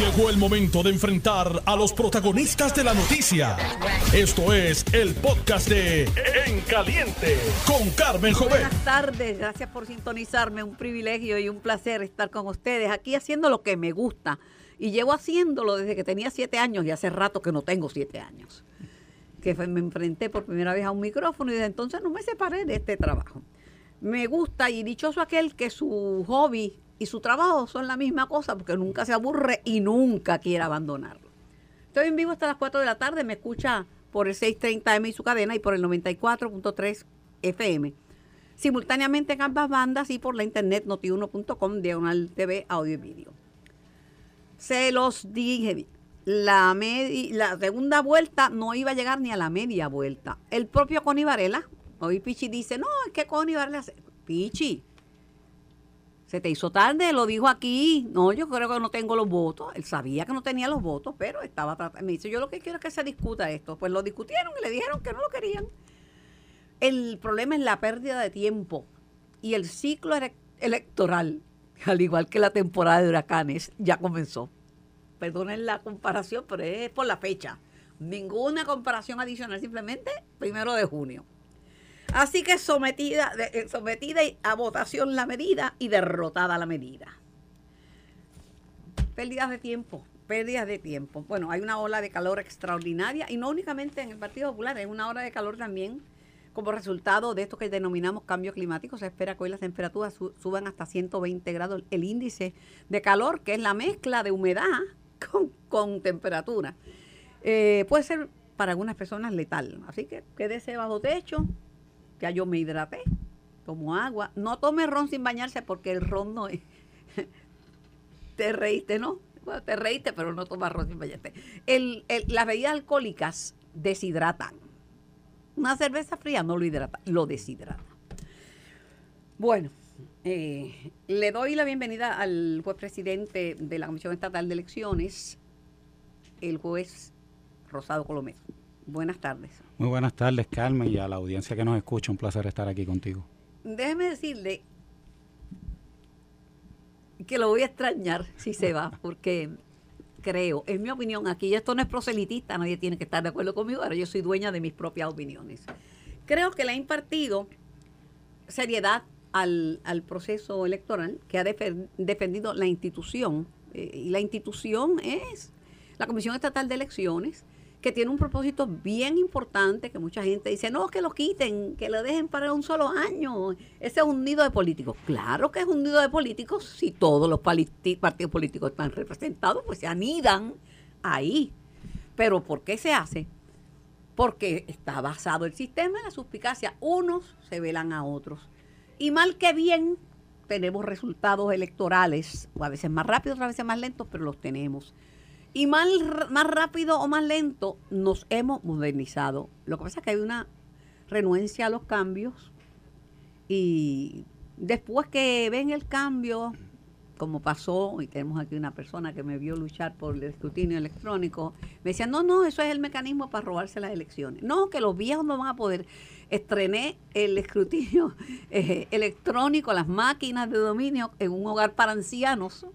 Llegó el momento de enfrentar a los protagonistas de la noticia. Esto es el podcast de En Caliente con Carmen Jovet. Buenas tardes, gracias por sintonizarme. Un privilegio y un placer estar con ustedes aquí haciendo lo que me gusta. Y llevo haciéndolo desde que tenía siete años y hace rato que no tengo siete años. Que me enfrenté por primera vez a un micrófono y desde entonces no me separé de este trabajo. Me gusta y dichoso aquel que su hobby y su trabajo son la misma cosa porque nunca se aburre y nunca quiere abandonarlo. Estoy en vivo hasta las 4 de la tarde, me escucha por el 630M y su cadena y por el 94.3 FM. Simultáneamente en ambas bandas y por la internet notiuno.com, diagonal TV, audio y vídeo. Se los dije, la, segunda vuelta no iba a llegar ni a la media vuelta. El propio Connie Varela, hoy Pichi dice, no, es que Connie Varela... se-". Pichi, se te hizo tarde, lo dijo aquí. No, yo creo que no tengo los votos. Él sabía que no tenía los votos, pero estaba tratando. Me dice, yo lo que quiero es que se discuta esto. Pues lo discutieron y le dijeron que no lo querían. El problema es la pérdida de tiempo y el ciclo ele- electoral, al igual que la temporada de huracanes, ya comenzó. Perdonen la comparación, pero es por la fecha. Ninguna comparación adicional, simplemente primero de junio. Así que sometida, eh, sometida a votación la medida y derrotada la medida. Pérdidas de tiempo, pérdidas de tiempo. Bueno, hay una ola de calor extraordinaria y no únicamente en el Partido Popular, hay una ola de calor también como resultado de esto que denominamos cambio climático. Se espera que hoy las temperaturas su- suban hasta 120 grados. El índice de calor, que es la mezcla de humedad con, con temperatura, eh, puede ser para algunas personas letal. Así que quédese bajo techo, ya yo me hidraté, tomo agua. No tome ron sin bañarse porque el ron no es... te reíste, ¿no? Te reíste, pero no tomas ron sin bañarte. Las bebidas alcohólicas deshidratan. Una cerveza fría no lo hidrata, lo deshidrata. Bueno, eh, le doy la bienvenida al juez presidente de la Comisión Estatal de Elecciones, el juez Rosado Colomé. Buenas tardes. Muy buenas tardes, Carmen, y a la audiencia que nos escucha. Un placer estar aquí contigo. Déjeme decirle que lo voy a extrañar si se va, porque creo, es mi opinión, aquí esto no es proselitista, nadie tiene que estar de acuerdo conmigo, ahora yo soy dueña de mis propias opiniones. Creo que le ha impartido seriedad al, al proceso electoral que ha defe- defendido la institución, eh, y la institución es la Comisión Estatal de Elecciones, que tiene un propósito bien importante, que mucha gente dice, no, que lo quiten, que lo dejen para un solo año. Ese es un nido de políticos. Claro que es un nido de políticos si todos los partidos políticos están representados, pues se anidan ahí. Pero ¿por qué se hace? Porque está basado el sistema en la suspicacia. Unos se velan a otros. Y mal que bien, tenemos resultados electorales, o a veces más rápidos, otras veces más lentos, pero los tenemos. Y mal, más rápido o más lento, nos hemos modernizado. Lo que pasa es que hay una renuencia a los cambios y después que ven el cambio, como pasó, y tenemos aquí una persona que me vio luchar por el escrutinio electrónico, me decían, no, no, eso es el mecanismo para robarse las elecciones. No, que los viejos no van a poder. Estrené el escrutinio eh, electrónico, las máquinas de dominio en un hogar para ancianos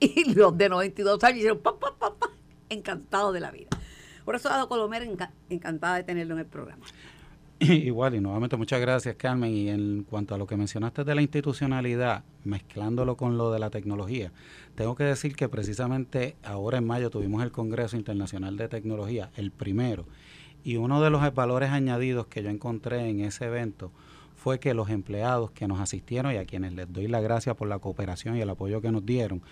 y los de 92 años hicieron pa, pa, pa, pa, encantados de la vida. Por eso, Dado Colomer, enca- encantada de tenerlo en el programa. Igual, y nuevamente muchas gracias, Carmen. Y en cuanto a lo que mencionaste de la institucionalidad, mezclándolo con lo de la tecnología, tengo que decir que precisamente ahora en mayo tuvimos el Congreso Internacional de Tecnología, el primero, y uno de los valores añadidos que yo encontré en ese evento fue que los empleados que nos asistieron y a quienes les doy la gracia por la cooperación y el apoyo que nos dieron,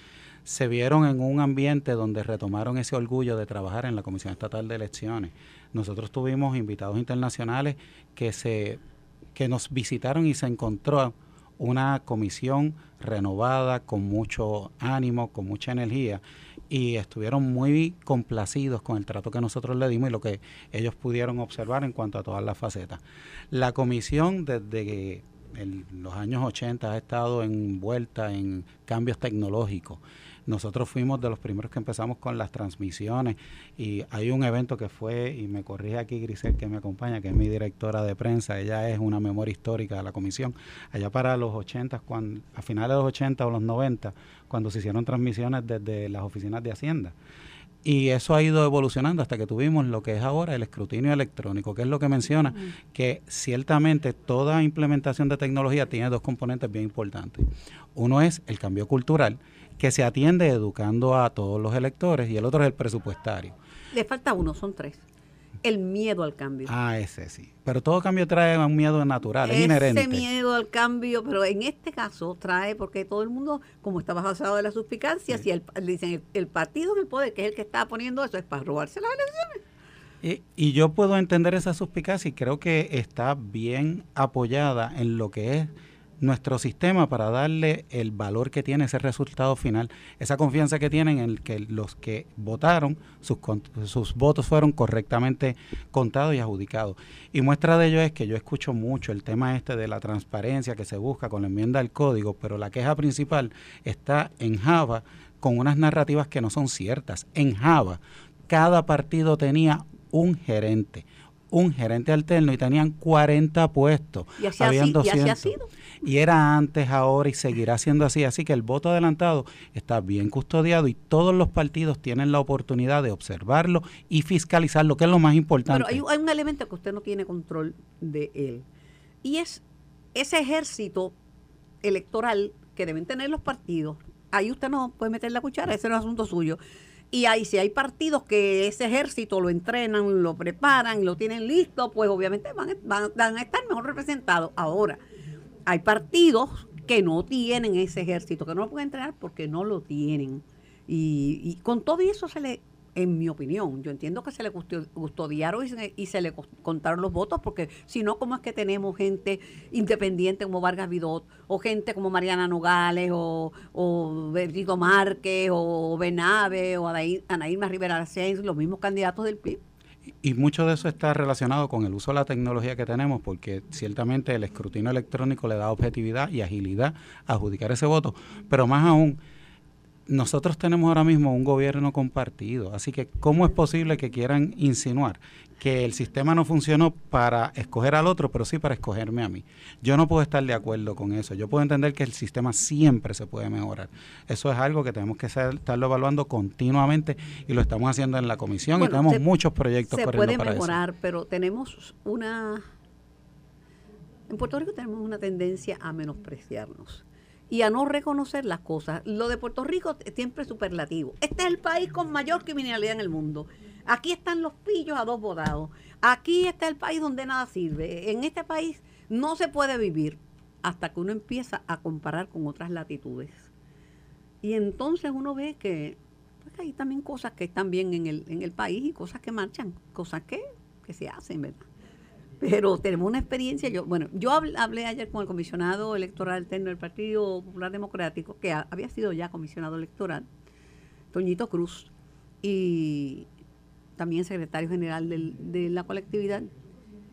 se vieron en un ambiente donde retomaron ese orgullo de trabajar en la Comisión Estatal de Elecciones. Nosotros tuvimos invitados internacionales que se que nos visitaron y se encontró una comisión renovada, con mucho ánimo, con mucha energía, y estuvieron muy complacidos con el trato que nosotros le dimos y lo que ellos pudieron observar en cuanto a todas las facetas. La comisión desde en los años 80 ha estado envuelta en cambios tecnológicos. nosotros fuimos de los primeros que empezamos con las transmisiones y hay un evento que fue, y me corrige aquí Grisel que me acompaña, que es mi directora de prensa, ella es una memoria histórica de la comisión, allá para los 80, cuando, a finales de los 80 o los 90, cuando se hicieron transmisiones desde las oficinas de Hacienda. Y eso ha ido evolucionando hasta que tuvimos lo que es ahora el escrutinio electrónico, que es lo que menciona, que ciertamente toda implementación de tecnología tiene dos componentes bien importantes. Uno es el cambio cultural, que se atiende educando a todos los electores, y el otro es el presupuestario. Le falta uno, son tres el miedo al cambio. Ah, ese sí. Pero todo cambio trae un miedo natural, es inherente. Ese miedo al cambio, pero en este caso trae, porque todo el mundo, como está basado en la suspicacia, si el, dicen el, partido en el poder, que es el que está poniendo eso, es para robarse las elecciones. Y, y yo puedo entender esa suspicacia y creo que está bien apoyada en lo que es nuestro sistema para darle el valor que tiene ese resultado final, esa confianza que tienen en que los que votaron, sus, sus votos fueron correctamente contados y adjudicados. Y muestra de ello es que yo escucho mucho el tema este de la transparencia que se busca con la enmienda al código, pero la queja principal está en Java con unas narrativas que no son ciertas. En Java, cada partido tenía un gerente un gerente alterno y tenían 40 puestos. Y así, Habían y así ha sido y era antes, ahora y seguirá siendo así. Así que el voto adelantado está bien custodiado y todos los partidos tienen la oportunidad de observarlo y fiscalizarlo, que es lo más importante. Pero hay, un elemento que usted no tiene control de él y es ese ejército electoral que deben tener los partidos. Ahí usted no puede meter la cuchara, ese es un asunto suyo. Y ahí si hay partidos que ese ejército lo entrenan, lo preparan, lo tienen listo, pues obviamente van, van a estar mejor representados. Ahora, hay partidos que no tienen ese ejército, que no lo pueden entrenar porque no lo tienen. Y, con todo eso se le, en mi opinión, yo entiendo que se le custodiaron y se, le contaron los votos, porque si no, ¿cómo es que tenemos gente independiente como Vargas Vidot, o gente como Mariana Nogales, o, o Benito Márquez, o Benave, o Anaíma Rivera Arcens, los mismos candidatos del PIB? Y mucho de eso está relacionado con el uso de la tecnología que tenemos, porque ciertamente el escrutinio electrónico le da objetividad y agilidad a adjudicar ese voto, pero más aún, nosotros tenemos ahora mismo un gobierno compartido, así que ¿cómo es posible que quieran insinuar que el sistema no funcionó para escoger al otro, pero sí para escogerme a mí? Yo no puedo estar de acuerdo con eso. Yo puedo entender que el sistema siempre se puede mejorar. Eso es algo que tenemos que estarlo evaluando continuamente y lo estamos haciendo en la comisión y tenemos muchos proyectos se puede mejorar, pero tenemos una en Puerto Rico tenemos una tendencia a menospreciarnos y a no reconocer las cosas. Lo de Puerto Rico siempre es superlativo. Este es el país con mayor criminalidad en el mundo. Aquí están los pillos a dos bodados. Aquí está el país donde nada sirve. En este país no se puede vivir hasta que uno empieza a comparar con otras latitudes. Y entonces uno ve que pues, hay también cosas que están bien en el, en el país y cosas que marchan, cosas que, que se hacen, ¿verdad? Pero tenemos una experiencia. Yo, bueno, yo hablé, ayer con el comisionado electoral del Partido Popular Democrático, que había sido ya comisionado electoral, Toñito Cruz, y también secretario general de la colectividad.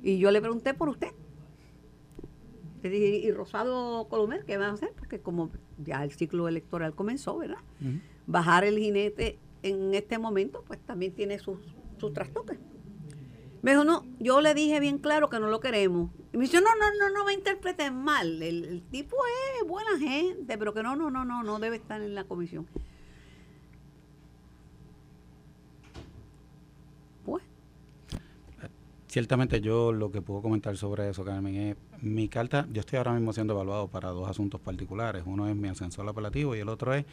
Y yo le pregunté por usted. Le dije, ¿y Rosado Colomer qué van a hacer? Porque como ya el ciclo electoral comenzó, ¿verdad? Bajar el jinete en este momento, pues también tiene sus, sus trastoques. Me dijo, no, yo le dije bien claro que no lo queremos. Y me dijo, no, no, no, no me interpreten mal. El, tipo es buena gente, pero que no, no, no, no, no debe estar en la comisión. Pues. Ciertamente yo lo que puedo comentar sobre eso, Carmen, es mi carta, yo estoy ahora mismo siendo evaluado para dos asuntos particulares. Uno es mi ascensor apelativo y el otro es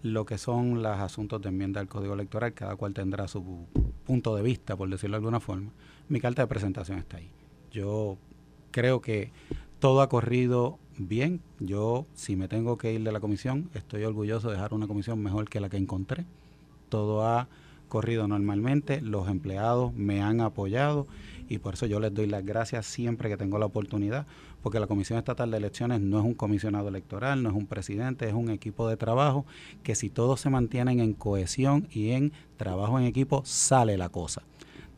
lo que son los asuntos de enmienda al Código Electoral. Cada cual tendrá su punto de vista, por decirlo de alguna forma mi carta de presentación está ahí. Yo creo que todo ha corrido bien. Yo, si me tengo que ir de la comisión, estoy orgulloso de dejar una comisión mejor que la que encontré. Todo ha corrido normalmente, los empleados me han apoyado y por eso yo les doy las gracias siempre que tengo la oportunidad, porque la Comisión Estatal de Elecciones no es un comisionado electoral, no es un presidente, es un equipo de trabajo que si todos se mantienen en cohesión y en trabajo en equipo, sale la cosa.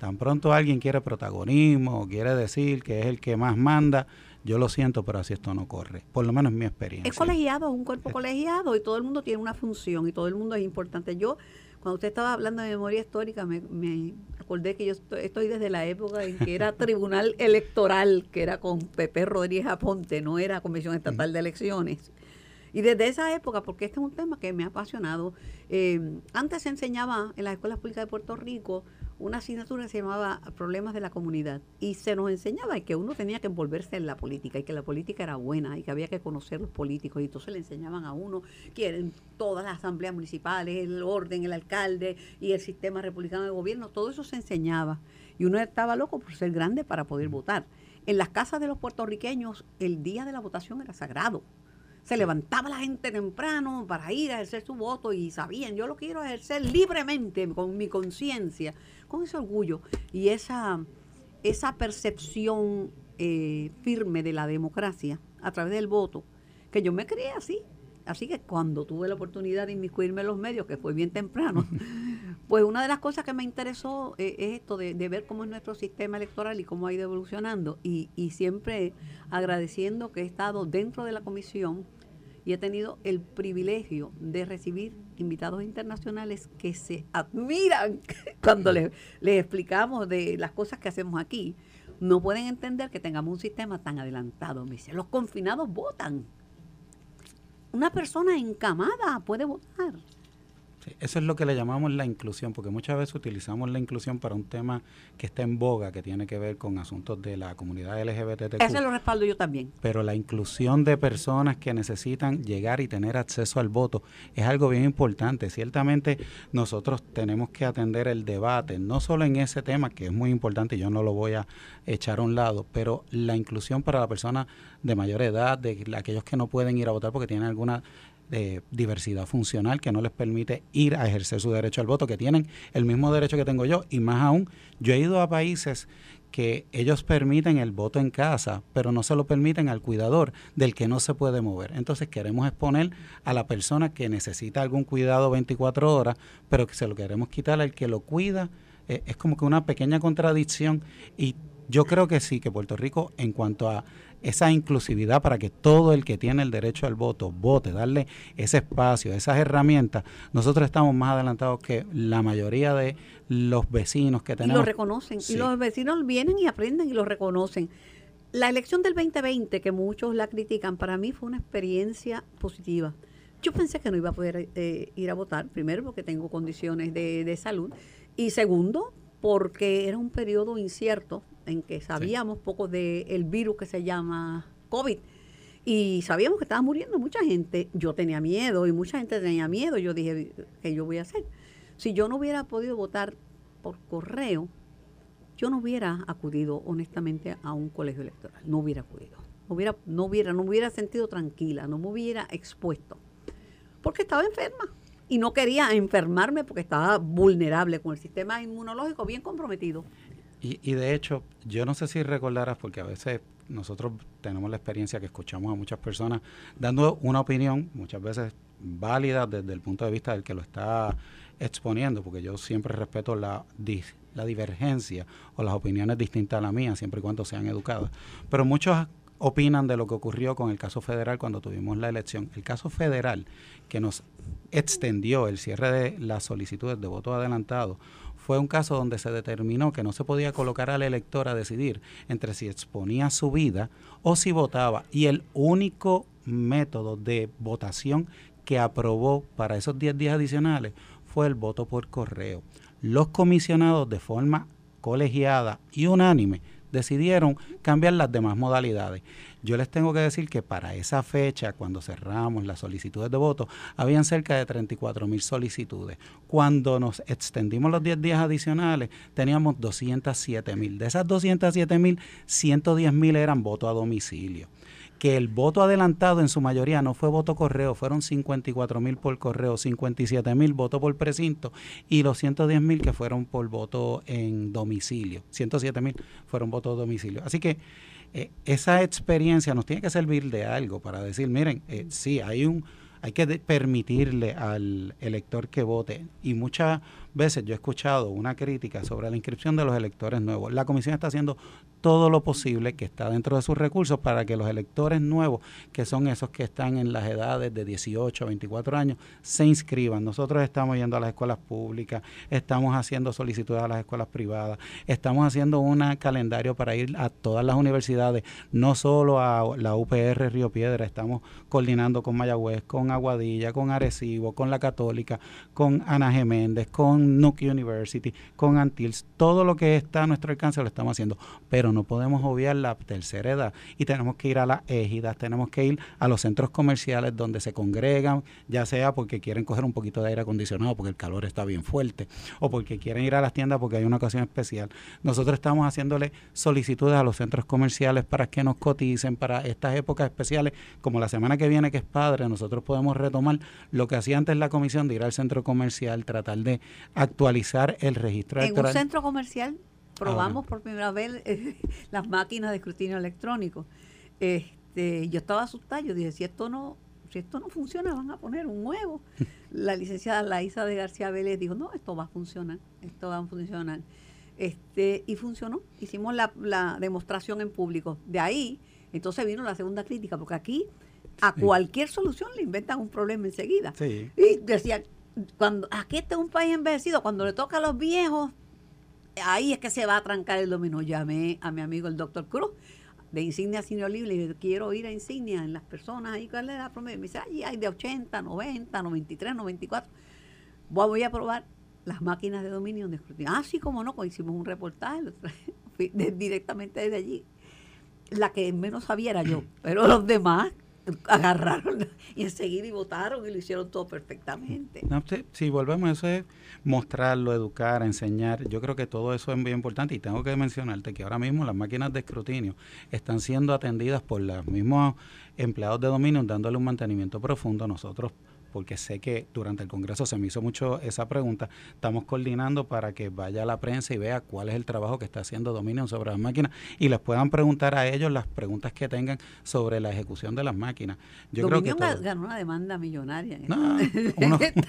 Tan pronto alguien quiere protagonismo o quiere decir que es el que más manda, Yo lo siento, pero así esto no corre. Por lo menos en mi experiencia. Es colegiado, es un cuerpo colegiado y todo el mundo tiene una función y todo el mundo es importante. Yo, cuando usted estaba hablando de memoria histórica, me, me acordé que yo estoy, desde la época en que era tribunal electoral, que era con Pepe Rodríguez Aponte, no era Comisión Estatal de Elecciones. Y desde esa época, porque este es un tema que me ha apasionado, eh, antes se enseñaba en las escuelas públicas de Puerto Rico una asignatura que se llamaba Problemas de la Comunidad. Y se nos enseñaba que uno tenía que envolverse en la política y que la política era buena y que había que conocer los políticos y entonces le enseñaban a uno quieren todas las asambleas municipales, el orden, el alcalde y el sistema republicano de gobierno, todo eso se enseñaba. Y uno estaba loco por ser grande para poder votar. En las casas de los puertorriqueños el día de la votación era sagrado. Se levantaba la gente temprano para ir a ejercer su voto y sabían, yo lo quiero ejercer libremente, con mi conciencia, con ese orgullo y esa, esa percepción eh, firme de la democracia a través del voto, que yo me creé así. Así que cuando tuve la oportunidad de inmiscuirme en los medios, que fue bien temprano, pues una de las cosas que me interesó eh, es esto de, de, ver cómo es nuestro sistema electoral y cómo ha ido evolucionando. Y, y siempre agradeciendo que he estado dentro de la comisión y he tenido el privilegio de recibir invitados internacionales que se admiran cuando les, explicamos de las cosas que hacemos aquí. No pueden entender que tengamos un sistema tan adelantado. Me los confinados votan. Una persona encamada puede votar eso es lo que le llamamos la inclusión, porque muchas veces utilizamos la inclusión para un tema que está en boga, que tiene que ver con asuntos de la comunidad LGBTQ. Ese lo respaldo yo también. Pero la inclusión de personas que necesitan llegar y tener acceso al voto es algo bien importante. Ciertamente nosotros tenemos que atender el debate, no solo en ese tema, que es muy importante, y yo no lo voy a echar a un lado, pero la inclusión para la persona de mayor edad, de aquellos que no pueden ir a votar porque tienen alguna de diversidad funcional que no les permite ir a ejercer su derecho al voto, que tienen el mismo derecho que tengo yo. Y más aún, yo he ido a países que ellos permiten el voto en casa, pero no se lo permiten al cuidador del que no se puede mover. Entonces queremos exponer a la persona que necesita algún cuidado 24 horas, pero que se lo queremos quitar al que lo cuida. Eh, es como que una pequeña contradicción y yo creo que sí, que Puerto Rico en cuanto a esa inclusividad para que todo el que tiene el derecho al voto vote, darle ese espacio, esas herramientas, nosotros estamos más adelantados que la mayoría de los vecinos que tenemos. Y lo reconocen, y los vecinos vienen y aprenden y lo reconocen. La elección del 2020, que muchos la critican, para mí fue una experiencia positiva. Yo pensé que no iba a poder eh, ir a votar, primero porque tengo condiciones de, de salud y segundo porque era un periodo incierto en que sabíamos poco del virus que se llama COVID. Y sabíamos que estaba muriendo mucha gente. Yo tenía miedo y mucha gente tenía miedo. Yo dije, ¿qué yo voy a hacer? Si yo no hubiera podido votar por correo, yo no hubiera acudido honestamente a un colegio electoral. No hubiera acudido. No hubiera, no hubiera, no hubiera sentido tranquila, no me hubiera expuesto. Porque estaba enferma y no quería enfermarme porque estaba vulnerable con el sistema inmunológico bien comprometido. Y, y, de hecho, yo no sé si recordarás, porque a veces nosotros tenemos la experiencia que escuchamos a muchas personas dando una opinión, muchas veces válida desde el punto de vista del que lo está exponiendo, porque yo siempre respeto la, la divergencia o las opiniones distintas a la mía, siempre y cuando sean educadas. Pero muchos opinan de lo que ocurrió con el caso federal cuando tuvimos la elección. El caso federal que nos extendió el cierre de las solicitudes de voto adelantado fue un caso donde se determinó que no se podía colocar al elector a decidir entre si exponía su vida o si votaba. Y el único método de votación que aprobó para esos 10 días adicionales fue el voto por correo. Los comisionados de forma colegiada y unánime decidieron cambiar las demás modalidades. Yo les tengo que decir que para esa fecha, cuando cerramos las solicitudes de voto, habían cerca de 34 mil solicitudes. Cuando nos extendimos los 10 días adicionales, teníamos 207 mil. De esas 207 mil, 110 mil eran votos a domicilio que el voto adelantado en su mayoría no fue voto correo, fueron 54 mil por correo, 57 mil votos por precinto y los 110 mil que fueron por voto en domicilio, 107 mil fueron votos domicilio. Así que eh, esa experiencia nos tiene que servir de algo para decir, miren, eh, sí, hay un hay que permitirle al elector que vote. Y muchas veces yo he escuchado una crítica sobre la inscripción de los electores nuevos. La comisión está haciendo todo lo posible que está dentro de sus recursos para que los electores nuevos, que son esos que están en las edades de 18 a 24 años, se inscriban. Nosotros estamos yendo a las escuelas públicas, estamos haciendo solicitudes a las escuelas privadas, estamos haciendo un calendario para ir a todas las universidades, no solo a la UPR Río Piedra, estamos coordinando con Mayagüez, con Aguadilla, con Arecibo, con la Católica, con Ana Geméndez, con Nuke University, con Antils, todo lo que está a nuestro alcance lo estamos haciendo, pero no podemos obviar la tercera edad y tenemos que ir a las égidas, tenemos que ir a los centros comerciales donde se congregan, ya sea porque quieren coger un poquito de aire acondicionado porque el calor está bien fuerte o porque quieren ir a las tiendas porque hay una ocasión especial. Nosotros estamos haciéndole solicitudes a los centros comerciales para que nos coticen para estas épocas especiales, como la semana que viene que es padre, nosotros podemos retomar lo que hacía antes la comisión de ir al centro comercial, tratar de actualizar el registro electoral. En un centro comercial probamos por primera vez eh, las máquinas de escrutinio electrónico. Este, yo estaba asustada, yo dije, si esto no si esto no funciona, van a poner un nuevo. La licenciada Laisa de García Vélez dijo, no, esto va a funcionar, esto va a funcionar. Este, y funcionó. Hicimos la, la demostración en público. De ahí, entonces vino la segunda crítica, porque aquí a cualquier solución le inventan un problema enseguida. Y decía, cuando aquí este es un país envejecido, cuando le toca a los viejos, ahí es que se va a trancar el dominó. Llamé a mi amigo el doctor Cruz de Insignia Senior Libre y quiero ir a Insignia en las personas ahí, ¿cuál es la promedio? Me dice, ahí hay de 80, 90, 93, 94. Voy a probar las máquinas de dominio de escrutinio. Ah, sí, como no, pues hicimos un reportaje directamente desde allí. La que menos sabía era yo, pero los demás agarraron y enseguida y votaron y lo hicieron todo perfectamente. No, si volvemos, eso es mostrarlo, educar, enseñar. Yo creo que todo eso es muy importante y tengo que mencionarte que ahora mismo las máquinas de escrutinio están siendo atendidas por los mismos empleados de dominio dándole un mantenimiento profundo. Nosotros porque sé que durante el Congreso se me hizo mucho esa pregunta. Estamos coordinando para que vaya a la prensa y vea cuál es el trabajo que está haciendo Dominion sobre las máquinas y les puedan preguntar a ellos las preguntas que tengan sobre la ejecución de las máquinas. Yo Dominion creo que ganó una demanda millonaria en,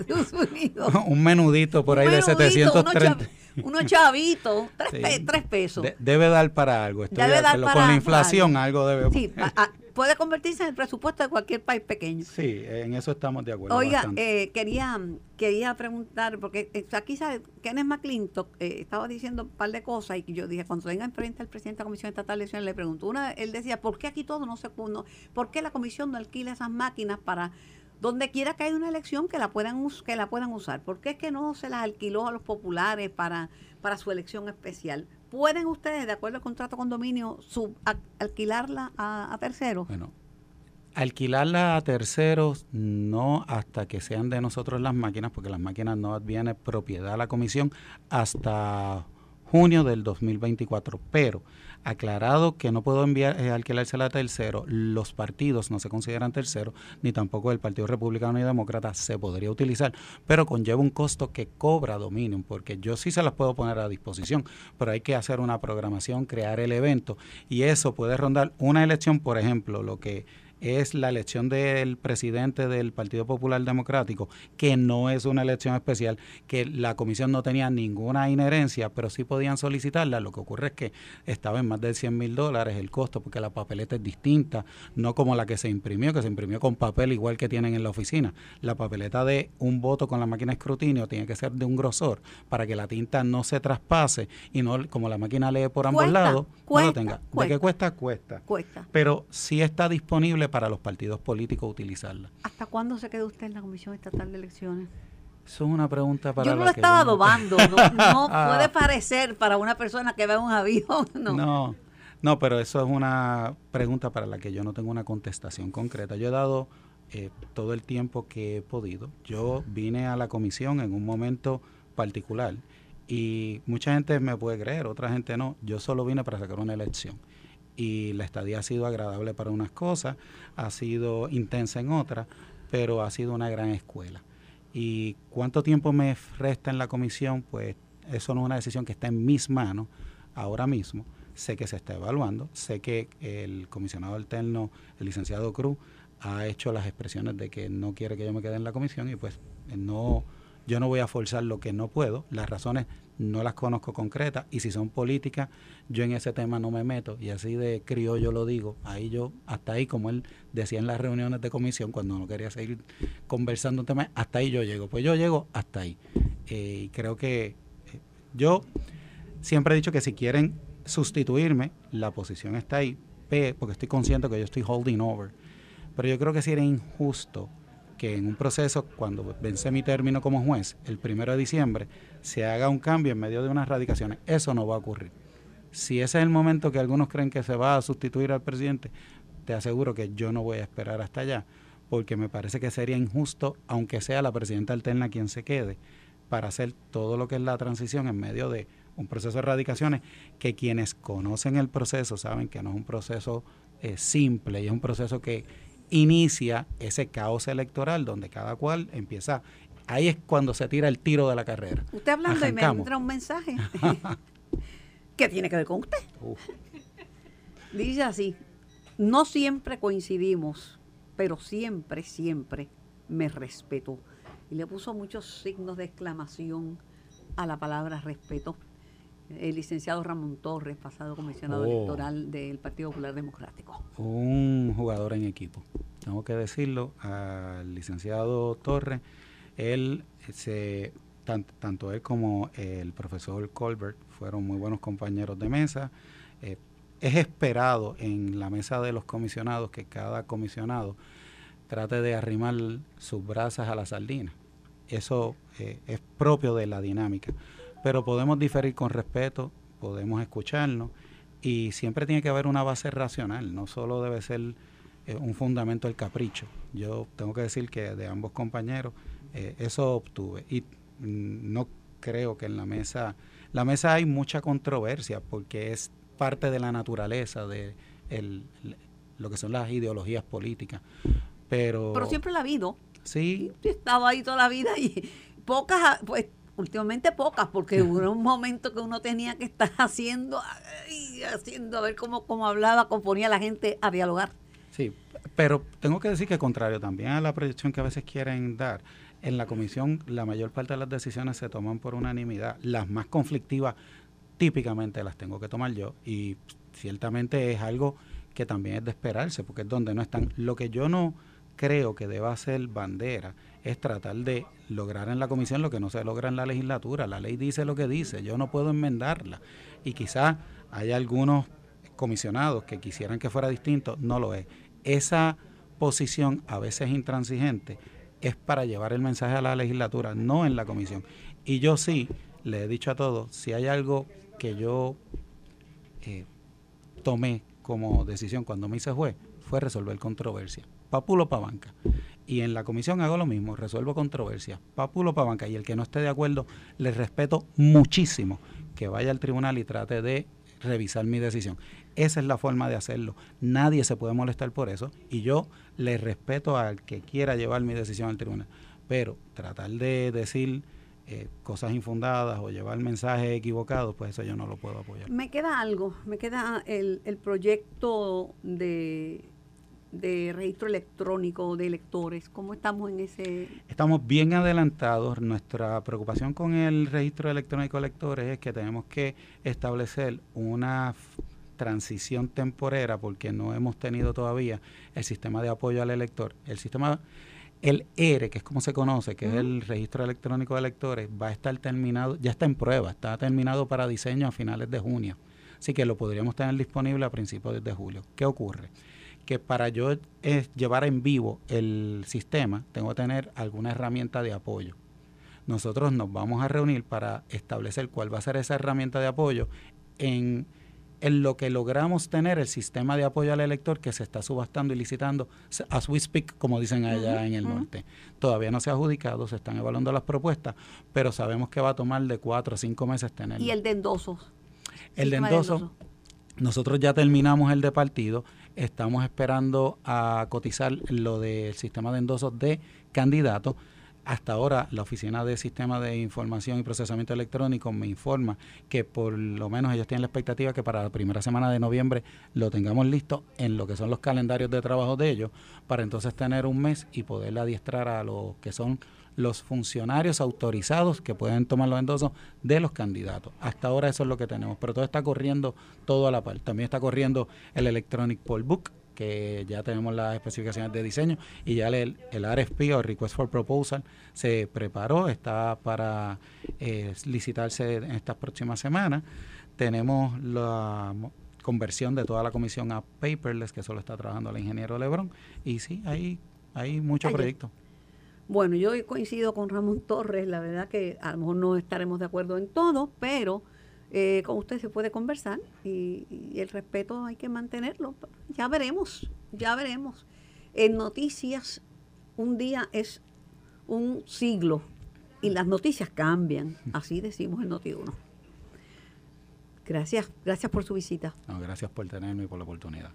Estados Unidos. Un menudito por ahí de 730 unos chavitos, tres, pesos. debe dar para algo. debe dar con la inflación algo, debe. Sí, puede convertirse en el presupuesto de cualquier país pequeño. Sí, en eso estamos de acuerdo. Oiga, eh, quería quería preguntar, porque eh, aquí sabe, Kenneth McClintock eh, estaba diciendo un par de cosas y yo dije, cuando venga enfrente al presidente de la Comisión Estatal de Elecciones, le pregunto, una, él decía, ¿por qué aquí todo no se... No, ¿Por qué la comisión no alquila esas máquinas para donde quiera que haya una elección que la puedan que la puedan usar. ¿Por qué es que no se las alquiló a los populares para, para su elección especial? ¿Pueden ustedes, de acuerdo al contrato condominio, sub, alquilarla a, terceros? Bueno, alquilarla a terceros no hasta que sean de nosotros las máquinas, porque las máquinas no vienen propiedad a la comisión hasta junio del 2024. Pero aclarado que no puedo enviar eh, alquilársela a tercero, los partidos no se consideran terceros, ni tampoco el Partido Republicano y Demócrata se podría utilizar, pero conlleva un costo que cobra Dominion, porque yo sí se las puedo poner a disposición, pero hay que hacer una programación, crear el evento, y eso puede rondar una elección, por ejemplo, lo que es la elección del presidente del Partido Popular Democrático, que no es una elección especial, que la comisión no tenía ninguna inherencia, pero sí podían solicitarla. Lo que ocurre es que estaba en más de 100 mil dólares el costo, porque la papeleta es distinta, no como la que se imprimió, que se imprimió con papel igual que tienen en la oficina. La papeleta de un voto con la máquina de escrutinio tiene que ser de un grosor para que la tinta no se traspase y no, como la máquina lee por ambos lados, no lo tenga. ¿De qué cuesta? Cuesta. Cuesta. Pero sí está disponible para los partidos políticos utilizarla. ¿Hasta cuándo se quedó usted en la Comisión Estatal de Elecciones? Eso es una pregunta para Yo no lo estaba adobando, no, puede parecer para una persona que ve un avión. No. no, pero eso es una pregunta para la que yo no tengo una contestación concreta. Yo he dado eh, todo el tiempo que he podido. Yo vine a la comisión en un momento particular y mucha gente me puede creer, otra gente no. Yo solo vine para sacar una elección y la estadía ha sido agradable para unas cosas, ha sido intensa en otras, pero ha sido una gran escuela. ¿Y cuánto tiempo me resta en la comisión? Pues eso no es una decisión que está en mis manos ahora mismo. Sé que se está evaluando, sé que el comisionado alterno, el licenciado Cruz, ha hecho las expresiones de que no quiere que yo me quede en la comisión y pues no Yo no voy a forzar lo que no puedo. Las razones no las conozco concretas y si son políticas, yo en ese tema no me meto y así de criollo lo digo. Ahí yo, hasta ahí, como él decía en las reuniones de comisión, cuando no quería seguir conversando un tema, hasta ahí yo llego. Pues yo llego hasta ahí. Eh, y creo que eh, yo siempre he dicho que si quieren sustituirme, la posición está ahí, porque estoy consciente que yo estoy holding over. Pero yo creo que si era injusto que en un proceso, cuando vence mi término como juez, el primero de diciembre, se haga un cambio en medio de unas radicaciones. Eso no va a ocurrir. Si ese es el momento que algunos creen que se va a sustituir al presidente, te aseguro que yo no voy a esperar hasta allá, porque me parece que sería injusto, aunque sea la presidenta alterna quien se quede, para hacer todo lo que es la transición en medio de un proceso de radicaciones que quienes conocen el proceso saben que no es un proceso eh, simple y es un proceso que inicia ese caos electoral donde cada cual empieza ahí es cuando se tira el tiro de la carrera. Usted hablando y me entra un mensaje que tiene que ver con usted. Dice así, no siempre coincidimos, pero siempre, siempre me respetó. Y le puso muchos signos de exclamación a la palabra respeto. El licenciado Ramón Torres, pasado comisionado oh. electoral del Partido Popular Democrático. Un jugador en equipo. Tengo que decirlo al licenciado Torres él, se, tanto él como el profesor Colbert fueron muy buenos compañeros de mesa. Eh, es esperado en la mesa de los comisionados que cada comisionado trate de arrimar sus brasas a la sardina. Eso eh, es propio de la dinámica. Pero podemos diferir con respeto, podemos escucharnos y siempre tiene que haber una base racional, no solo debe ser eh, un fundamento del capricho. Yo tengo que decir que de ambos compañeros eh, eso obtuve. Y mm, no creo que en la mesa, la mesa hay mucha controversia porque es parte de la naturaleza de lo que son las ideologías políticas. Pero, pero siempre la ha habido. Sí. He estado ahí toda la vida y pocas, pues últimamente pocas, porque hubo un momento que uno tenía que estar haciendo, haciendo, a ver cómo, cómo hablaba, componía la gente a dialogar. Sí, pero tengo que decir que contrario también a la proyección que a veces quieren dar, en la comisión la mayor parte de las decisiones se toman por unanimidad. Las más conflictivas típicamente las tengo que tomar yo y ciertamente es algo que también es de esperarse porque es donde no están. Lo que yo no creo que deba ser bandera es tratar de lograr en la comisión lo que no se logra en la legislatura. La ley dice lo que dice, yo no puedo enmendarla. Y quizás hay algunos comisionados que quisieran que fuera distinto, no lo es. Esa posición a veces intransigente es para llevar el mensaje a la legislatura, no en la comisión. Y yo sí le he dicho a todos, si hay algo que yo eh, tomé como decisión cuando me hice juez, fue resolver controversia. Papulo pa' banca. Y en la comisión hago lo mismo, resuelvo controversia. Papulo pa' banca. Y el que no esté de acuerdo, le respeto muchísimo que vaya al tribunal y trate de revisar mi decisión. Esa es la forma de hacerlo. Nadie se puede molestar por eso y yo le respeto al que quiera llevar mi decisión al tribunal. Pero tratar de decir eh, cosas infundadas o llevar mensajes equivocados, pues eso yo no lo puedo apoyar. Me queda algo, me queda el, el proyecto de de registro electrónico de electores? ¿Cómo estamos en ese...? Estamos bien adelantados. Nuestra preocupación con el registro electrónico de electores es que tenemos que establecer una transición temporera porque no hemos tenido todavía el sistema de apoyo al elector. El sistema, el ERE, que es como se conoce, que es el registro electrónico de electores, va a estar terminado, ya está en prueba, está terminado para diseño a finales de junio. Así que lo podríamos tener disponible a principios de julio. ¿Qué ocurre? Que para yo eh, llevar en vivo el sistema, tengo que tener alguna herramienta de apoyo. Nosotros nos vamos a reunir para establecer cuál va a ser esa herramienta de apoyo en, en lo que logramos tener el sistema de apoyo al elector que se está subastando y licitando, as we speak, como dicen allá en el norte. Todavía no se ha adjudicado, se están evaluando las propuestas, pero sabemos que va a tomar de cuatro a cinco meses tenerlo. ¿Y el de endosos? El de endosos, nosotros ya terminamos el de partido Estamos esperando a cotizar lo del sistema de endosos de candidatos. Hasta ahora la Oficina de Sistema de Información y Procesamiento Electrónico me informa que por lo menos ellos tienen la expectativa que para la primera semana de noviembre lo tengamos listo en lo que son los calendarios de trabajo de ellos, para entonces tener un mes y poder adiestrar a los que son los funcionarios autorizados que pueden tomar los endosos de los candidatos. Hasta ahora eso es lo que tenemos, pero todo está corriendo todo a la par. También está corriendo el Electronic Poll Book, que ya tenemos las especificaciones de diseño y ya el, el RFP o Request for Proposal se preparó, está para eh, licitarse en estas próximas semanas. Tenemos la conversión de toda la comisión a paperless, que solo está trabajando el ingeniero Lebron. Y sí, hay, hay muchos proyectos. Bueno, yo coincido con Ramón Torres, la verdad que a lo mejor no estaremos de acuerdo en todo, pero eh, con usted se puede conversar y, el respeto hay que mantenerlo. Ya veremos, ya veremos. En noticias, un día es un siglo y las noticias cambian, así decimos en Noti1. Gracias, gracias por su visita. Gracias por tenerme y por la oportunidad.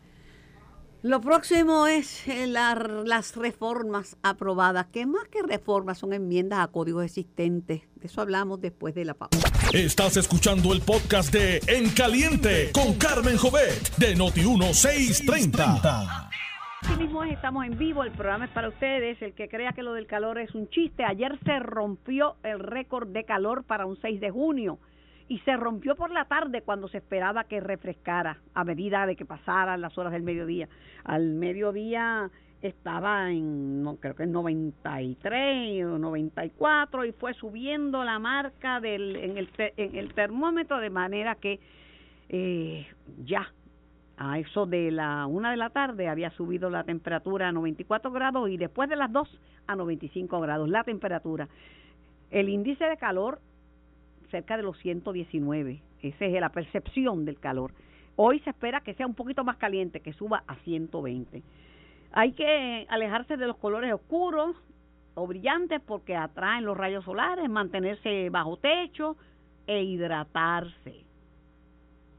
Lo próximo es eh, la, las reformas aprobadas. ¿Qué más que reformas? Son enmiendas a códigos existentes. De eso hablamos después de la pausa. Estás escuchando el podcast de En Caliente con Carmen Jovet de Noti1630. Así mismo es, estamos en vivo, el programa es para ustedes. El que crea que lo del calor es un chiste, ayer se rompió el récord de calor para un 6 de junio y se rompió por la tarde cuando se esperaba que refrescara a medida de que pasaran las horas del mediodía. Al mediodía estaba en, no, creo que en 93 o 94 y fue subiendo la marca del, en, el, en el termómetro de manera que eh, ya a eso de la una de la tarde había subido la temperatura a 94 grados y después de las 2 a 95 grados la temperatura. El índice de calor cerca de los 119. Esa es la percepción del calor. Hoy se espera que sea un poquito más caliente, que suba a 120. Hay que alejarse de los colores oscuros o brillantes porque atraen los rayos solares, mantenerse bajo techo e hidratarse.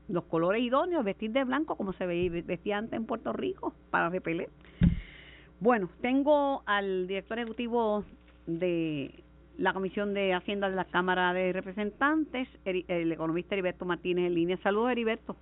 Los colores idóneos, vestir de blanco como se vestía antes en Puerto Rico para repeler. Bueno, tengo al director ejecutivo de la Comisión de Hacienda de la Cámara de Representantes, el, economista Heriberto Martínez en línea. Saludos, Heriberto.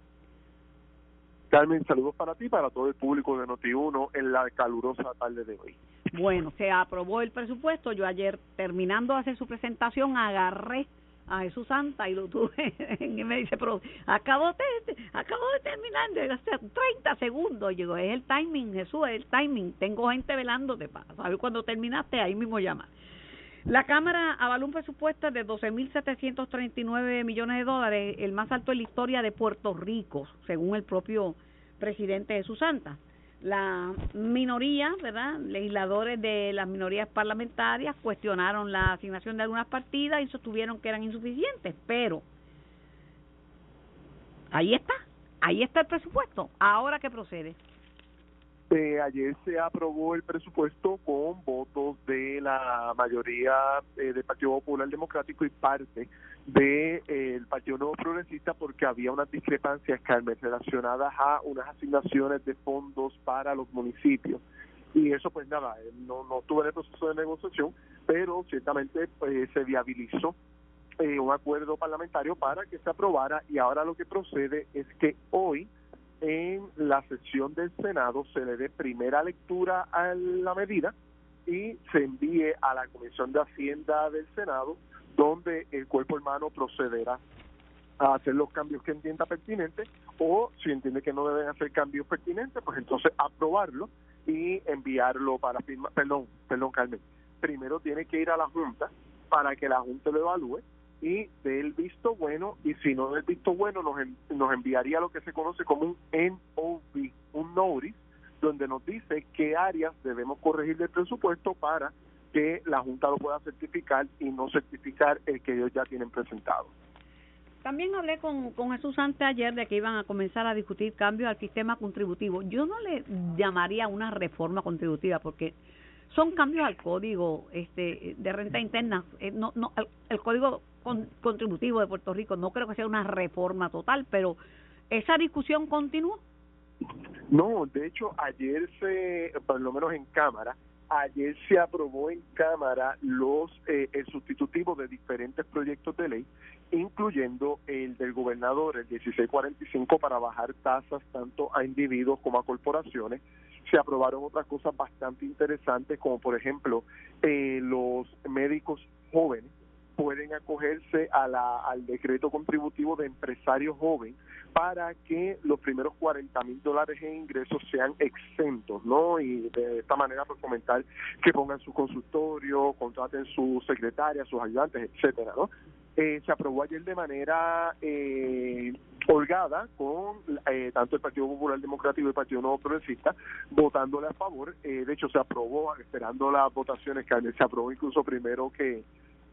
Carmen, saludos para ti y para todo el público de Noti1 en la calurosa tarde de hoy. Bueno, se aprobó el presupuesto. Yo ayer, terminando de hacer su presentación, agarré a Jesús Santa y lo tuve y me dice, pero acabo de, acabo de terminar de hacer 30 segundos. Y digo, es el timing, Jesús, es el timing. Tengo gente velándote para saber cuando terminaste, ahí mismo llama. La Cámara avaló un presupuesto de 12.739 millones de dólares, el más alto en la historia de Puerto Rico, según el propio presidente Jesús Santa. La minoría, ¿verdad? Legisladores de las minorías parlamentarias cuestionaron la asignación de algunas partidas y sostuvieron que eran insuficientes, pero ahí está, ahí está el presupuesto. Ahora qué procede. Eh, ayer se aprobó el presupuesto con votos de la mayoría eh, del Partido Popular Democrático y parte del de, eh, Partido Nuevo Progresista porque había unas discrepancias, Carmen, relacionadas a unas asignaciones de fondos para los municipios. Y eso, pues nada, eh, no, no tuve el proceso de negociación, pero ciertamente pues, se viabilizó eh, un acuerdo parlamentario para que se aprobara y ahora lo que procede es que hoy en la sesión del Senado se le dé primera lectura a la medida y se envíe a la Comisión de Hacienda del Senado, donde el cuerpo hermano procederá a hacer los cambios que entienda pertinentes o si entiende que no deben hacer cambios pertinentes, pues entonces aprobarlo y enviarlo para firma, perdón, perdón Carmen, primero tiene que ir a la Junta para que la Junta lo evalúe y del visto bueno y si no del visto bueno nos, nos enviaría lo que se conoce como un NOV, un notice, donde nos dice qué áreas debemos corregir del presupuesto para que la Junta lo pueda certificar y no certificar el que ellos ya tienen presentado. También hablé con, con Jesús antes ayer de que iban a comenzar a discutir cambios al sistema contributivo. Yo no le llamaría una reforma contributiva porque son cambios al código este de renta interna. Eh, no, no, el código contributivo de Puerto Rico. No creo que sea una reforma total, pero esa discusión continúa. No, de hecho ayer se, por lo menos en Cámara, Ayer se aprobó en Cámara los eh, el sustitutivo de diferentes proyectos de ley, incluyendo el del gobernador, el 1645, para bajar tasas tanto a individuos como a corporaciones. Se aprobaron otras cosas bastante interesantes, como por ejemplo eh, los médicos jóvenes pueden acogerse a la, al decreto contributivo de empresario joven para que los primeros 40 mil dólares en ingresos sean exentos, ¿no? Y de esta manera, pues fomentar que pongan su consultorio, contraten su secretaria, sus ayudantes, etcétera, ¿no? Eh, se aprobó ayer de manera eh, holgada con eh, tanto el Partido Popular Democrático y el Partido Nuevo Progresista votándole a favor. Eh, de hecho, se aprobó, esperando las votaciones, que se aprobó incluso primero que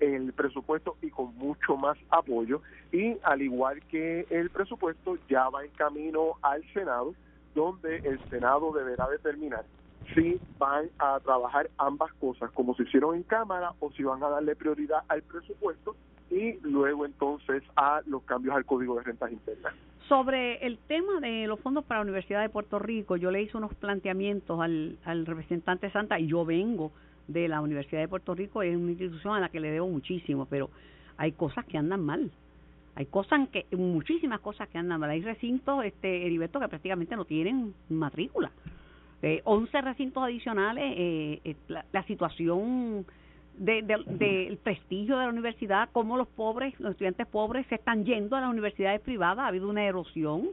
el presupuesto y con mucho más apoyo y al igual que el presupuesto ya va en camino al Senado donde el Senado deberá determinar si van a trabajar ambas cosas como se hicieron en Cámara o si van a darle prioridad al presupuesto y luego entonces a los cambios al Código de Rentas Internas. Sobre el tema de los fondos para la Universidad de Puerto Rico, yo le hice unos planteamientos al, al representante Santa y yo vengo de la Universidad de Puerto Rico es una institución a la que le debo muchísimo, pero hay cosas que andan mal. Hay cosas que muchísimas cosas que andan mal. Hay recintos este Heriberto que prácticamente no tienen matrícula. Eh, 11 recintos adicionales, eh, eh, la, situación del de, prestigio de la universidad, cómo los pobres, los estudiantes pobres se están yendo a las universidades privadas, ha habido una erosión.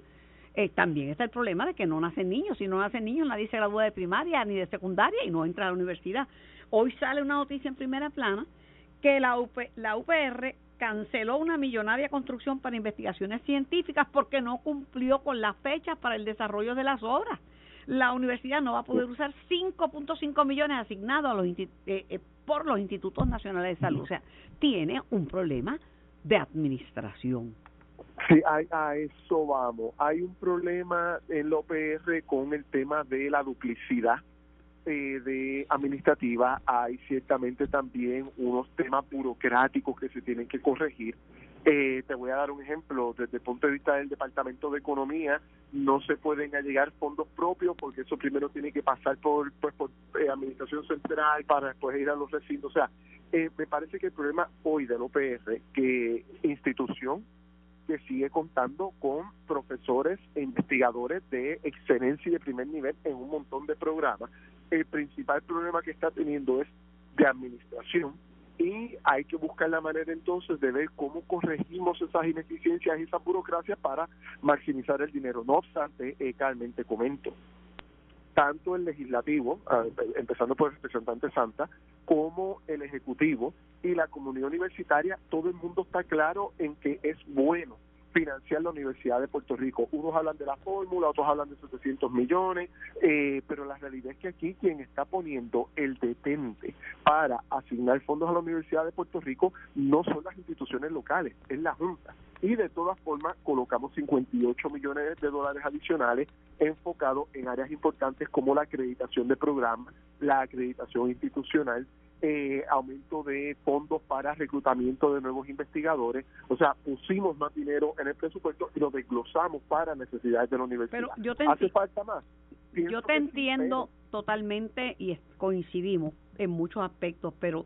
Eh, también está el problema de que no nacen niños. Si no nacen niños, nadie se gradúa de primaria ni de secundaria y no entra a la universidad. Hoy sale una noticia en primera plana que la, la UPR canceló una millonaria construcción para investigaciones científicas porque no cumplió con las fechas para el desarrollo de las obras. La universidad no va a poder usar 5.5 millones asignados a los eh, eh, por los institutos nacionales de salud. O sea, tiene un problema de administración. Sí, a, a eso vamos. Hay un problema en la UPR con el tema de la duplicidad eh, de administrativa hay ciertamente también unos temas burocráticos que se tienen que corregir. Eh, te voy a dar un ejemplo. Desde el punto de vista del Departamento de Economía, no se pueden allegar fondos propios porque eso primero tiene que pasar por, pues, por eh, Administración Central para después ir a los recintos. O sea, me parece que el problema hoy del OPR, que institución que sigue contando con profesores e investigadores de excelencia y de primer nivel en un montón de programas, el principal problema que está teniendo es de administración y hay que buscar la manera entonces de ver cómo corregimos esas ineficiencias y esas burocracias para maximizar el dinero. No obstante, eh, te comento, tanto el legislativo, ah, empezando por el representante Santa, como el ejecutivo y la comunidad universitaria, todo el mundo está claro en que es bueno financiar la Universidad de Puerto Rico. Unos hablan de la fórmula, otros hablan de 700 millones, eh, pero la realidad es que aquí quien está poniendo el detente para asignar fondos a la Universidad de Puerto Rico no son las instituciones locales, es la Junta. Y de todas formas colocamos 58 millones de dólares adicionales enfocados en áreas importantes como la acreditación de programas, la acreditación institucional, eh, aumento de fondos para reclutamiento de nuevos investigadores. O sea, pusimos más dinero en el presupuesto y lo desglosamos para necesidades de la universidad. Pero yo te ¿Hace falta más? yo te entiendo totalmente y coincidimos en muchos aspectos, pero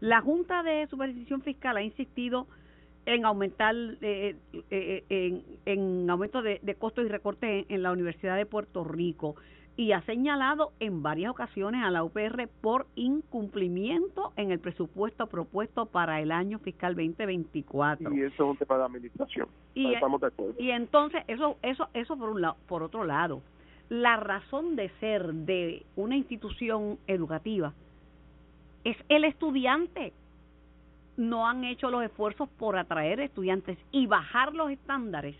la Junta de Supervisión Fiscal ha insistido en aumentar eh, eh, en, en, aumento de, costos y recortes en la Universidad de Puerto Rico y ha señalado en varias ocasiones a la UPR por incumplimiento en el presupuesto propuesto para el año fiscal 2024. Y eso es un tema de administración. Y, Estamos de acuerdo. y entonces, eso, eso, eso por un lado. Por otro lado, la razón de ser de una institución educativa es el estudiante. No han hecho los esfuerzos por atraer estudiantes y bajar los estándares.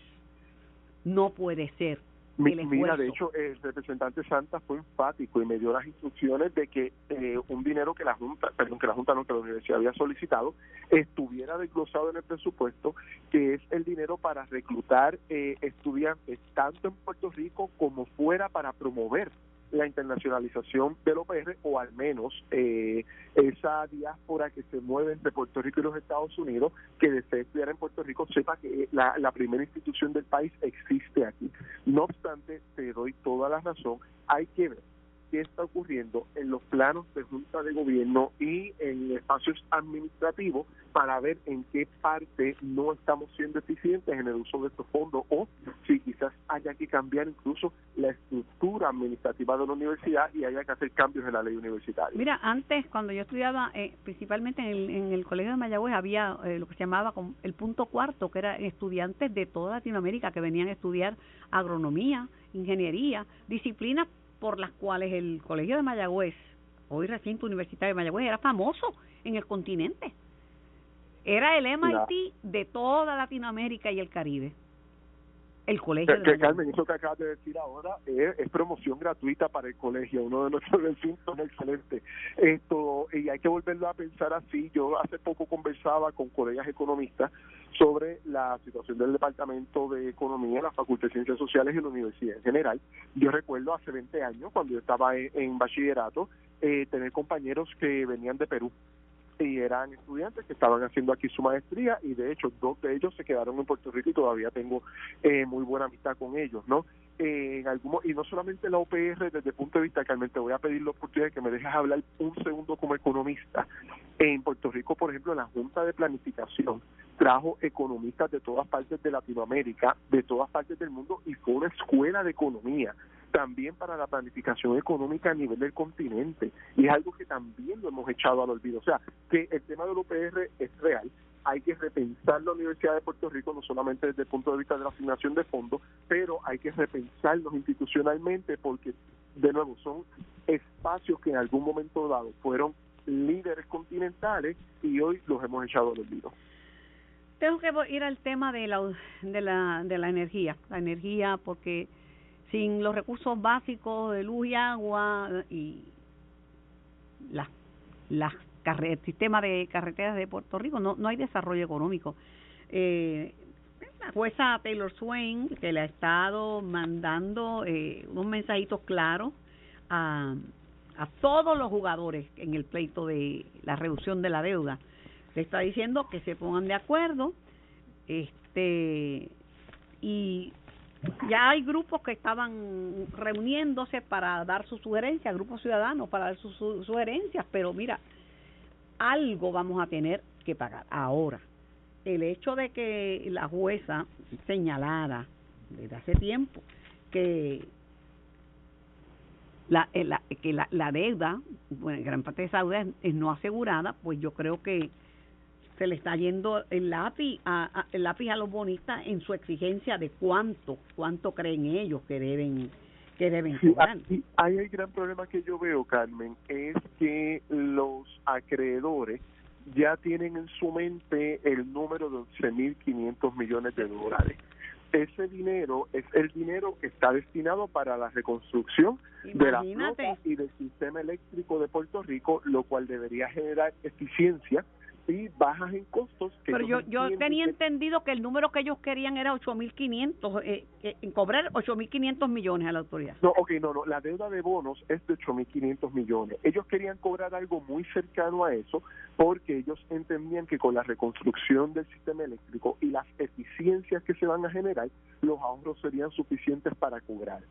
No puede ser Mira, de hecho, el representante Santa fue enfático y me dio las instrucciones de que eh, un dinero que la Junta, perdón, que la Junta no, que la universidad había solicitado, estuviera desglosado en el presupuesto, que es el dinero para reclutar eh, estudiantes tanto en Puerto Rico como fuera para promover la internacionalización del OPR o al menos eh, esa diáspora que se mueve entre Puerto Rico y los Estados Unidos que desee estudiar en Puerto Rico sepa que la, la primera institución del país existe aquí. No obstante, te doy toda la razón, hay que ver qué está ocurriendo en los planos de junta de gobierno y en espacios administrativos para ver en qué parte no estamos siendo eficientes en el uso de estos fondos o si quizás haya que cambiar incluso la estructura administrativa de la universidad y haya que hacer cambios en la ley universitaria. Mira, antes cuando yo estudiaba, eh, principalmente en el, en el Colegio de Mayagüez, había eh, lo que se llamaba el punto cuarto, que eran estudiantes de toda Latinoamérica que venían a estudiar agronomía, ingeniería, disciplinas por las cuales el Colegio de Mayagüez, hoy recinto universitario de Mayagüez, era famoso en el continente. Era el MIT de toda Latinoamérica y el Caribe el colegio. Que, Carmen, eso que acabas de decir ahora es, promoción gratuita para el colegio, uno de nuestros recintos excelente. Esto, y hay que volverlo a pensar así. Yo hace poco conversaba con colegas economistas sobre la situación del Departamento de Economía, la Facultad de Ciencias Sociales y la Universidad en general. Yo recuerdo hace 20 años, cuando yo estaba en, bachillerato, eh, tener compañeros que venían de Perú y eran estudiantes que estaban haciendo aquí su maestría y de hecho dos de ellos se quedaron en Puerto Rico y todavía tengo eh, muy buena amistad con ellos, ¿no? Eh, en algún, y no solamente la OPR desde el punto de vista, Carmen, te voy a pedir la oportunidad de que me dejes hablar un segundo como economista. En Puerto Rico, por ejemplo, la Junta de Planificación trajo economistas de todas partes de Latinoamérica, de todas partes del mundo y fue una escuela de economía también para la planificación económica a nivel del continente. Y es algo que también lo hemos echado al olvido. O sea, que el tema del UPR es real. Hay que repensar la Universidad de Puerto Rico, no solamente desde el punto de vista de la asignación de fondos, pero hay que repensarlos institucionalmente porque, de nuevo, son espacios que en algún momento dado fueron líderes continentales y hoy los hemos echado al olvido. Tengo que ir al tema de la, de la, de la energía, la energía porque sin los recursos básicos de luz y agua y las las el sistema de carreteras de Puerto Rico no no hay desarrollo económico. Eh, la jueza Taylor Swain que le ha estado mandando eh, unos mensajitos claros a a todos los jugadores en el pleito de la reducción de la deuda le está diciendo que se pongan de acuerdo este y ya hay grupos que estaban reuniéndose para dar sus sugerencias, grupos ciudadanos para dar sus sugerencias, pero mira, algo vamos a tener que pagar. Ahora, el hecho de que la jueza señalara desde hace tiempo que la, eh, que la, la deuda, bueno, gran parte de esa deuda es no asegurada, pues yo creo que se le está yendo el lápiz a, el lápiz a los bonistas en su exigencia de cuánto cuánto creen ellos que deben que deben cobrar. hay el gran problema que yo veo, Carmen, es que los acreedores ya tienen en su mente el número de 11.500 millones de dólares. Ese dinero es el dinero que está destinado para la reconstrucción de la flota y del sistema eléctrico de Puerto Rico, lo cual debería generar eficiencia y bajas en costos. Pero yo, yo tenía entendido que el número que ellos querían era 8.500, eh, eh, cobrar 8.500 millones a la autoridad. No, ok, no, no, la deuda de bonos es de 8.500 millones. Ellos querían cobrar algo muy cercano a eso porque ellos entendían que con la reconstrucción del sistema eléctrico y las eficiencias que se van a generar, los ahorros serían suficientes para cobrar.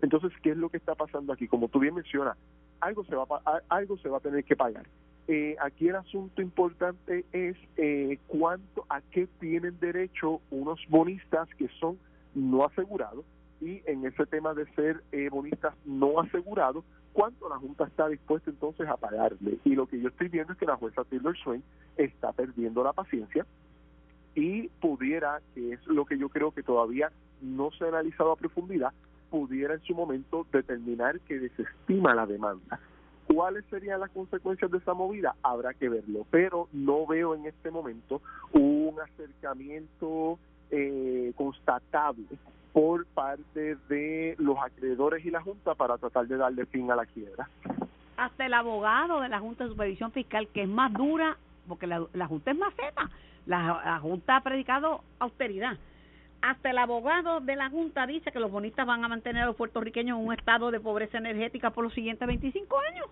Entonces, ¿qué es lo que está pasando aquí? Como tú bien mencionas, algo se va algo se va a tener que pagar. Eh, aquí el asunto importante es eh, cuánto, a qué tienen derecho unos bonistas que son no asegurados y en ese tema de ser eh, bonistas no asegurados, cuánto la Junta está dispuesta entonces a pagarle. Y lo que yo estoy viendo es que la jueza Taylor Swain está perdiendo la paciencia y pudiera, que es lo que yo creo que todavía no se ha analizado a profundidad, pudiera en su momento determinar que desestima la demanda ¿Cuáles serían las consecuencias de esa movida? Habrá que verlo, pero no veo en este momento un acercamiento eh, constatable por parte de los acreedores y la Junta para tratar de darle fin a la quiebra. Hasta el abogado de la Junta de Supervisión Fiscal, que es más dura, porque la, Junta es más feta, la Junta ha predicado austeridad hasta el abogado de la Junta dice que los bonistas van a mantener a los puertorriqueños en un estado de pobreza energética por los siguientes 25 años.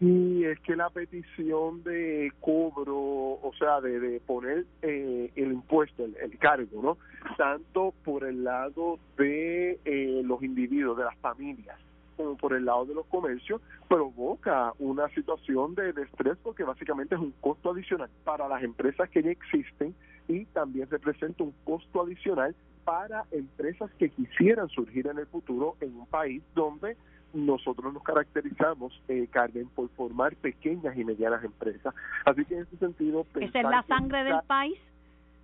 Y es que la petición de cobro, o sea, de, poner eh, el impuesto, el, cargo, ¿no? Tanto por el lado de eh, los individuos, de las familias, como por el lado de los comercios, provoca una situación de, de estrés porque básicamente es un costo adicional para las empresas que ya existen y también representa un costo adicional para empresas que quisieran surgir en el futuro en un país donde nosotros nos caracterizamos, eh, Carmen, por formar pequeñas y medianas empresas. Así que en ese sentido... Esa es la sangre del país.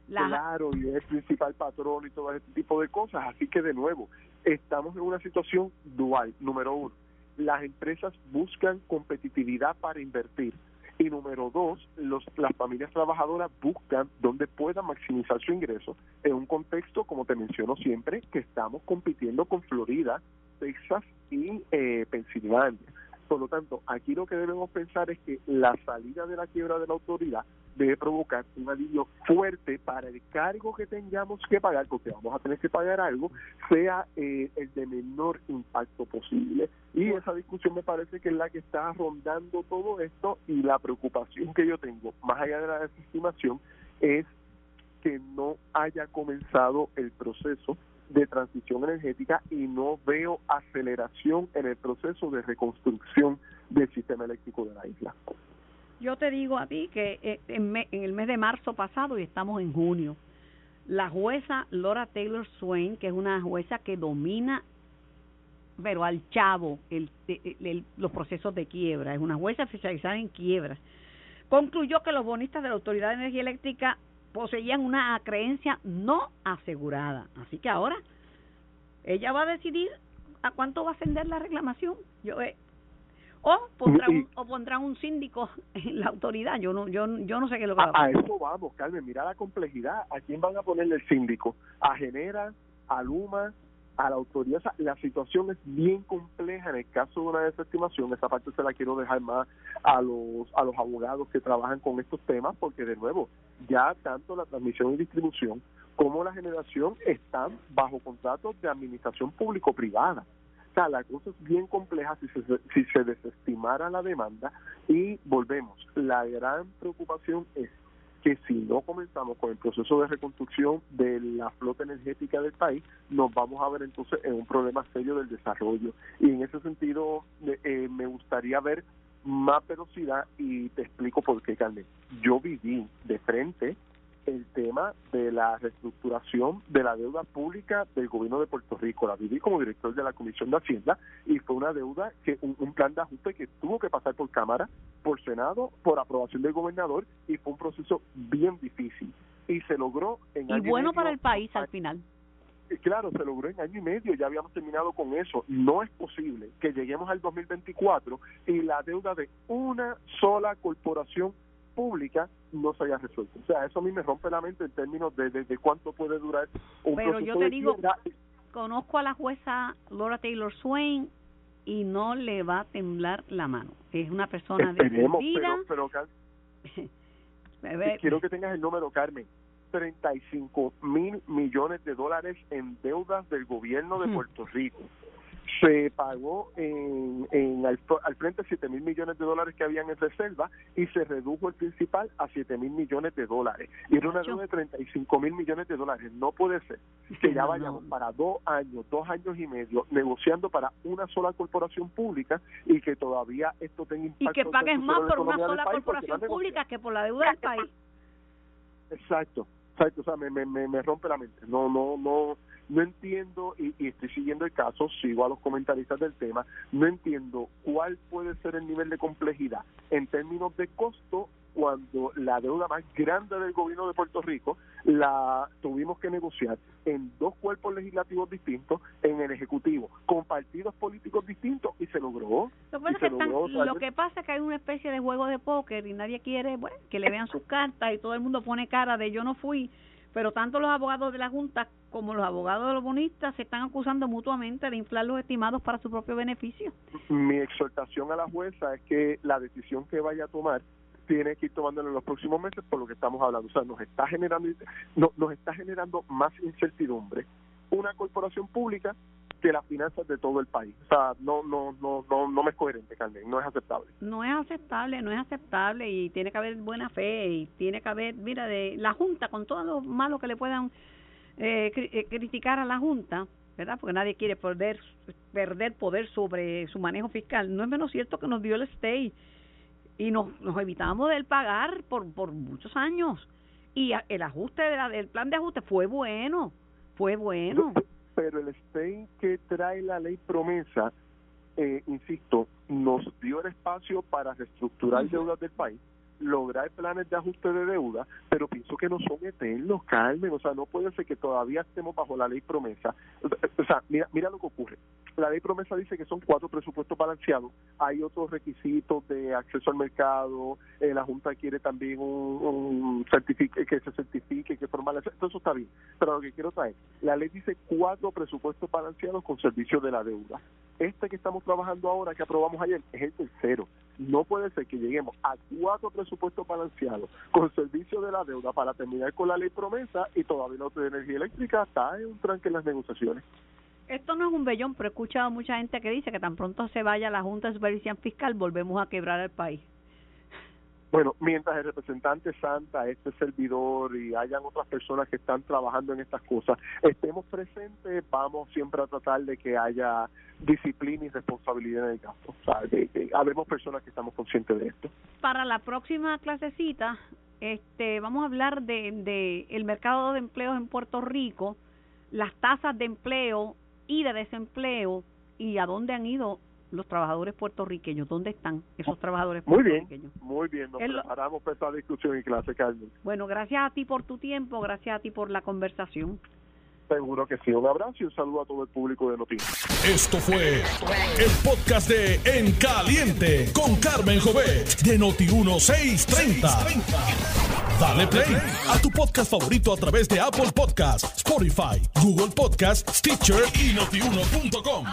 Claro, y es el principal patrón y todo ese tipo de cosas. Así que, de nuevo, estamos en una situación dual. Número uno, las empresas buscan competitividad para invertir. Y número dos, los, las familias trabajadoras buscan donde puedan maximizar su ingreso en un contexto, como te menciono siempre, que estamos compitiendo con Florida, Texas y eh, Pensilvania. Por lo tanto, aquí lo que debemos pensar es que la salida de la quiebra de la autoridad debe provocar un alivio fuerte para el cargo que tengamos que pagar, porque vamos a tener que pagar algo, sea eh, el de menor impacto posible. Y esa discusión me parece que es la que está rondando todo esto y la preocupación que yo tengo, más allá de la desestimación, es que no haya comenzado el proceso de transición energética y no veo aceleración en el proceso de reconstrucción del sistema eléctrico de la isla. Yo te digo a ti que eh, en, el mes de marzo pasado y estamos en junio, la jueza Laura Taylor Swain, que es una jueza que domina, pero al chavo, el, los procesos de quiebra, es una jueza especializada en quiebras, concluyó que los bonistas de la Autoridad de Energía Eléctrica poseían una creencia no asegurada. Así que ahora ella va a decidir a cuánto va a ascender la reclamación. Yo eh, o pondrá un, o pondrán un síndico en la autoridad. Yo no yo yo no sé qué es lo que va a. A eso vamos, Carmen. Mira la complejidad. ¿A quién van a ponerle el síndico? ¿A Genera? ¿A Luma? a la autoridad. la situación es bien compleja en el caso de una desestimación. Esa parte se la quiero dejar más a los, a los abogados que trabajan con estos temas, porque de nuevo, ya tanto la transmisión y distribución como la generación están bajo contratos de administración público-privada. Sea, la cosa es bien compleja si se, si se desestimara la demanda y volvemos. La gran preocupación es que si no comenzamos con el proceso de reconstrucción de la flota energética del país, nos vamos a ver entonces en un problema serio del desarrollo. Y en ese sentido, eh, me gustaría ver más velocidad y te explico por qué, Carmen. Yo viví de frente el tema de la reestructuración de la deuda pública del gobierno de Puerto Rico. La viví como director de la Comisión de Hacienda y fue una deuda que un, plan de ajuste que tuvo que pasar por Cámara, por Senado, por aprobación del gobernador y fue un proceso bien difícil y se logró en y bueno para el país al final. Claro, se logró en año y medio, ya habíamos terminado con eso. No es posible que lleguemos al 2024 y la deuda de una sola corporación pública no se haya resuelto. O sea, eso a mí me rompe la mente en términos de, de, cuánto puede durar un Pero yo te digo, conozco a la jueza Laura Taylor Swain y no le va a temblar la mano. Es una persona de pero, pero, quiero que tengas el número, Carmen. 35 mil millones de dólares en deudas del gobierno de Puerto Rico se pagó en, en al, frente 7 mil millones de dólares que habían en reserva y se redujo el principal a 7 mil millones de dólares. Y era una deuda de 35 mil millones de dólares. No puede ser que ya vayamos para dos años, dos años y medio negociando para una sola corporación pública y que todavía esto tenga impacto. Y que pagues más por una sola corporación pública que por la deuda del país. Exacto. O sea, me, me, me rompe la mente. No, no, no no entiendo, y, estoy siguiendo el caso, sigo a los comentaristas del tema, no entiendo cuál puede ser el nivel de complejidad en términos de costo cuando la deuda más grande del gobierno de Puerto Rico la tuvimos que negociar en dos cuerpos legislativos distintos, en el Ejecutivo, con partidos políticos distintos y se logró. Lo, que, pasa es que hay una especie de juego de póker y nadie quiere bueno, que le vean sus cartas y todo el mundo pone cara de yo no fui pero tanto los abogados de la Junta como los abogados de los bonistas se están acusando mutuamente de inflar los estimados para su propio beneficio. Mi exhortación a la jueza es que la decisión que vaya a tomar tiene que ir tomándola en los próximos meses por lo que estamos hablando. O sea, nos está generando, nos está generando más incertidumbre. Una corporación pública que las finanzas de todo el país. O sea, no, no, no, no, no me es coherente, Carmen, no es aceptable. No es aceptable, no es aceptable y tiene que haber buena fe y tiene que haber, mira, de la Junta, con todo lo malo que le puedan eh, eh, criticar a la Junta, ¿verdad? Porque nadie quiere perder, perder poder sobre su manejo fiscal. No es menos cierto que nos dio el stay y nos, nos evitamos del pagar por, por muchos años. Y el ajuste del plan de ajuste fue bueno, fue bueno. Pero el stay que trae la ley promesa, eh, insisto, nos dio el espacio para reestructurar deudas del país lograr planes de ajuste de deuda, pero pienso que no son eternos, Carmen, o sea, no puede ser que todavía estemos bajo la ley promesa. O sea, mira, mira lo que ocurre. La ley promesa dice que son cuatro presupuestos balanceados, hay otros requisitos de acceso al mercado, eh, la Junta quiere también un, que se certifique, que formalice, todo eso está bien, pero lo que quiero traer, la ley dice cuatro presupuestos balanceados con servicio de la deuda. Este que estamos trabajando ahora, que aprobamos ayer, es el tercero. No puede ser que lleguemos a cuatro presupuestos balanceados con servicio de la deuda para terminar con la ley promesa y todavía no de energía eléctrica está en un tranque en las negociaciones. Esto no es un bellón, pero he escuchado mucha gente que dice que tan pronto se vaya la Junta de Supervisión Fiscal, volvemos a quebrar el país. Bueno, mientras el representante Santa, este servidor y hayan otras personas que están trabajando en estas cosas, estemos presentes, vamos siempre a tratar de que haya disciplina y responsabilidad en el gasto. O habemos personas que estamos conscientes de esto. Para la próxima clasecita, este, vamos a hablar de, de el mercado de empleos en Puerto Rico, las tasas de empleo y de desempleo y a dónde han ido los trabajadores puertorriqueños? ¿Dónde están esos trabajadores muy puertorriqueños? Muy bien, muy bien. Nos preparamos para esta discusión en clase, Carmen. Bueno, gracias a ti por tu tiempo, gracias a ti por la conversación. Seguro que sí. Un abrazo y un saludo a todo el público de Noticias. Esto fue el podcast de En Caliente con Carmen Jovet de Noti1630. Dale play a tu podcast favorito a través de Apple Podcasts, Spotify, Google Podcasts, Stitcher y notiuno.com.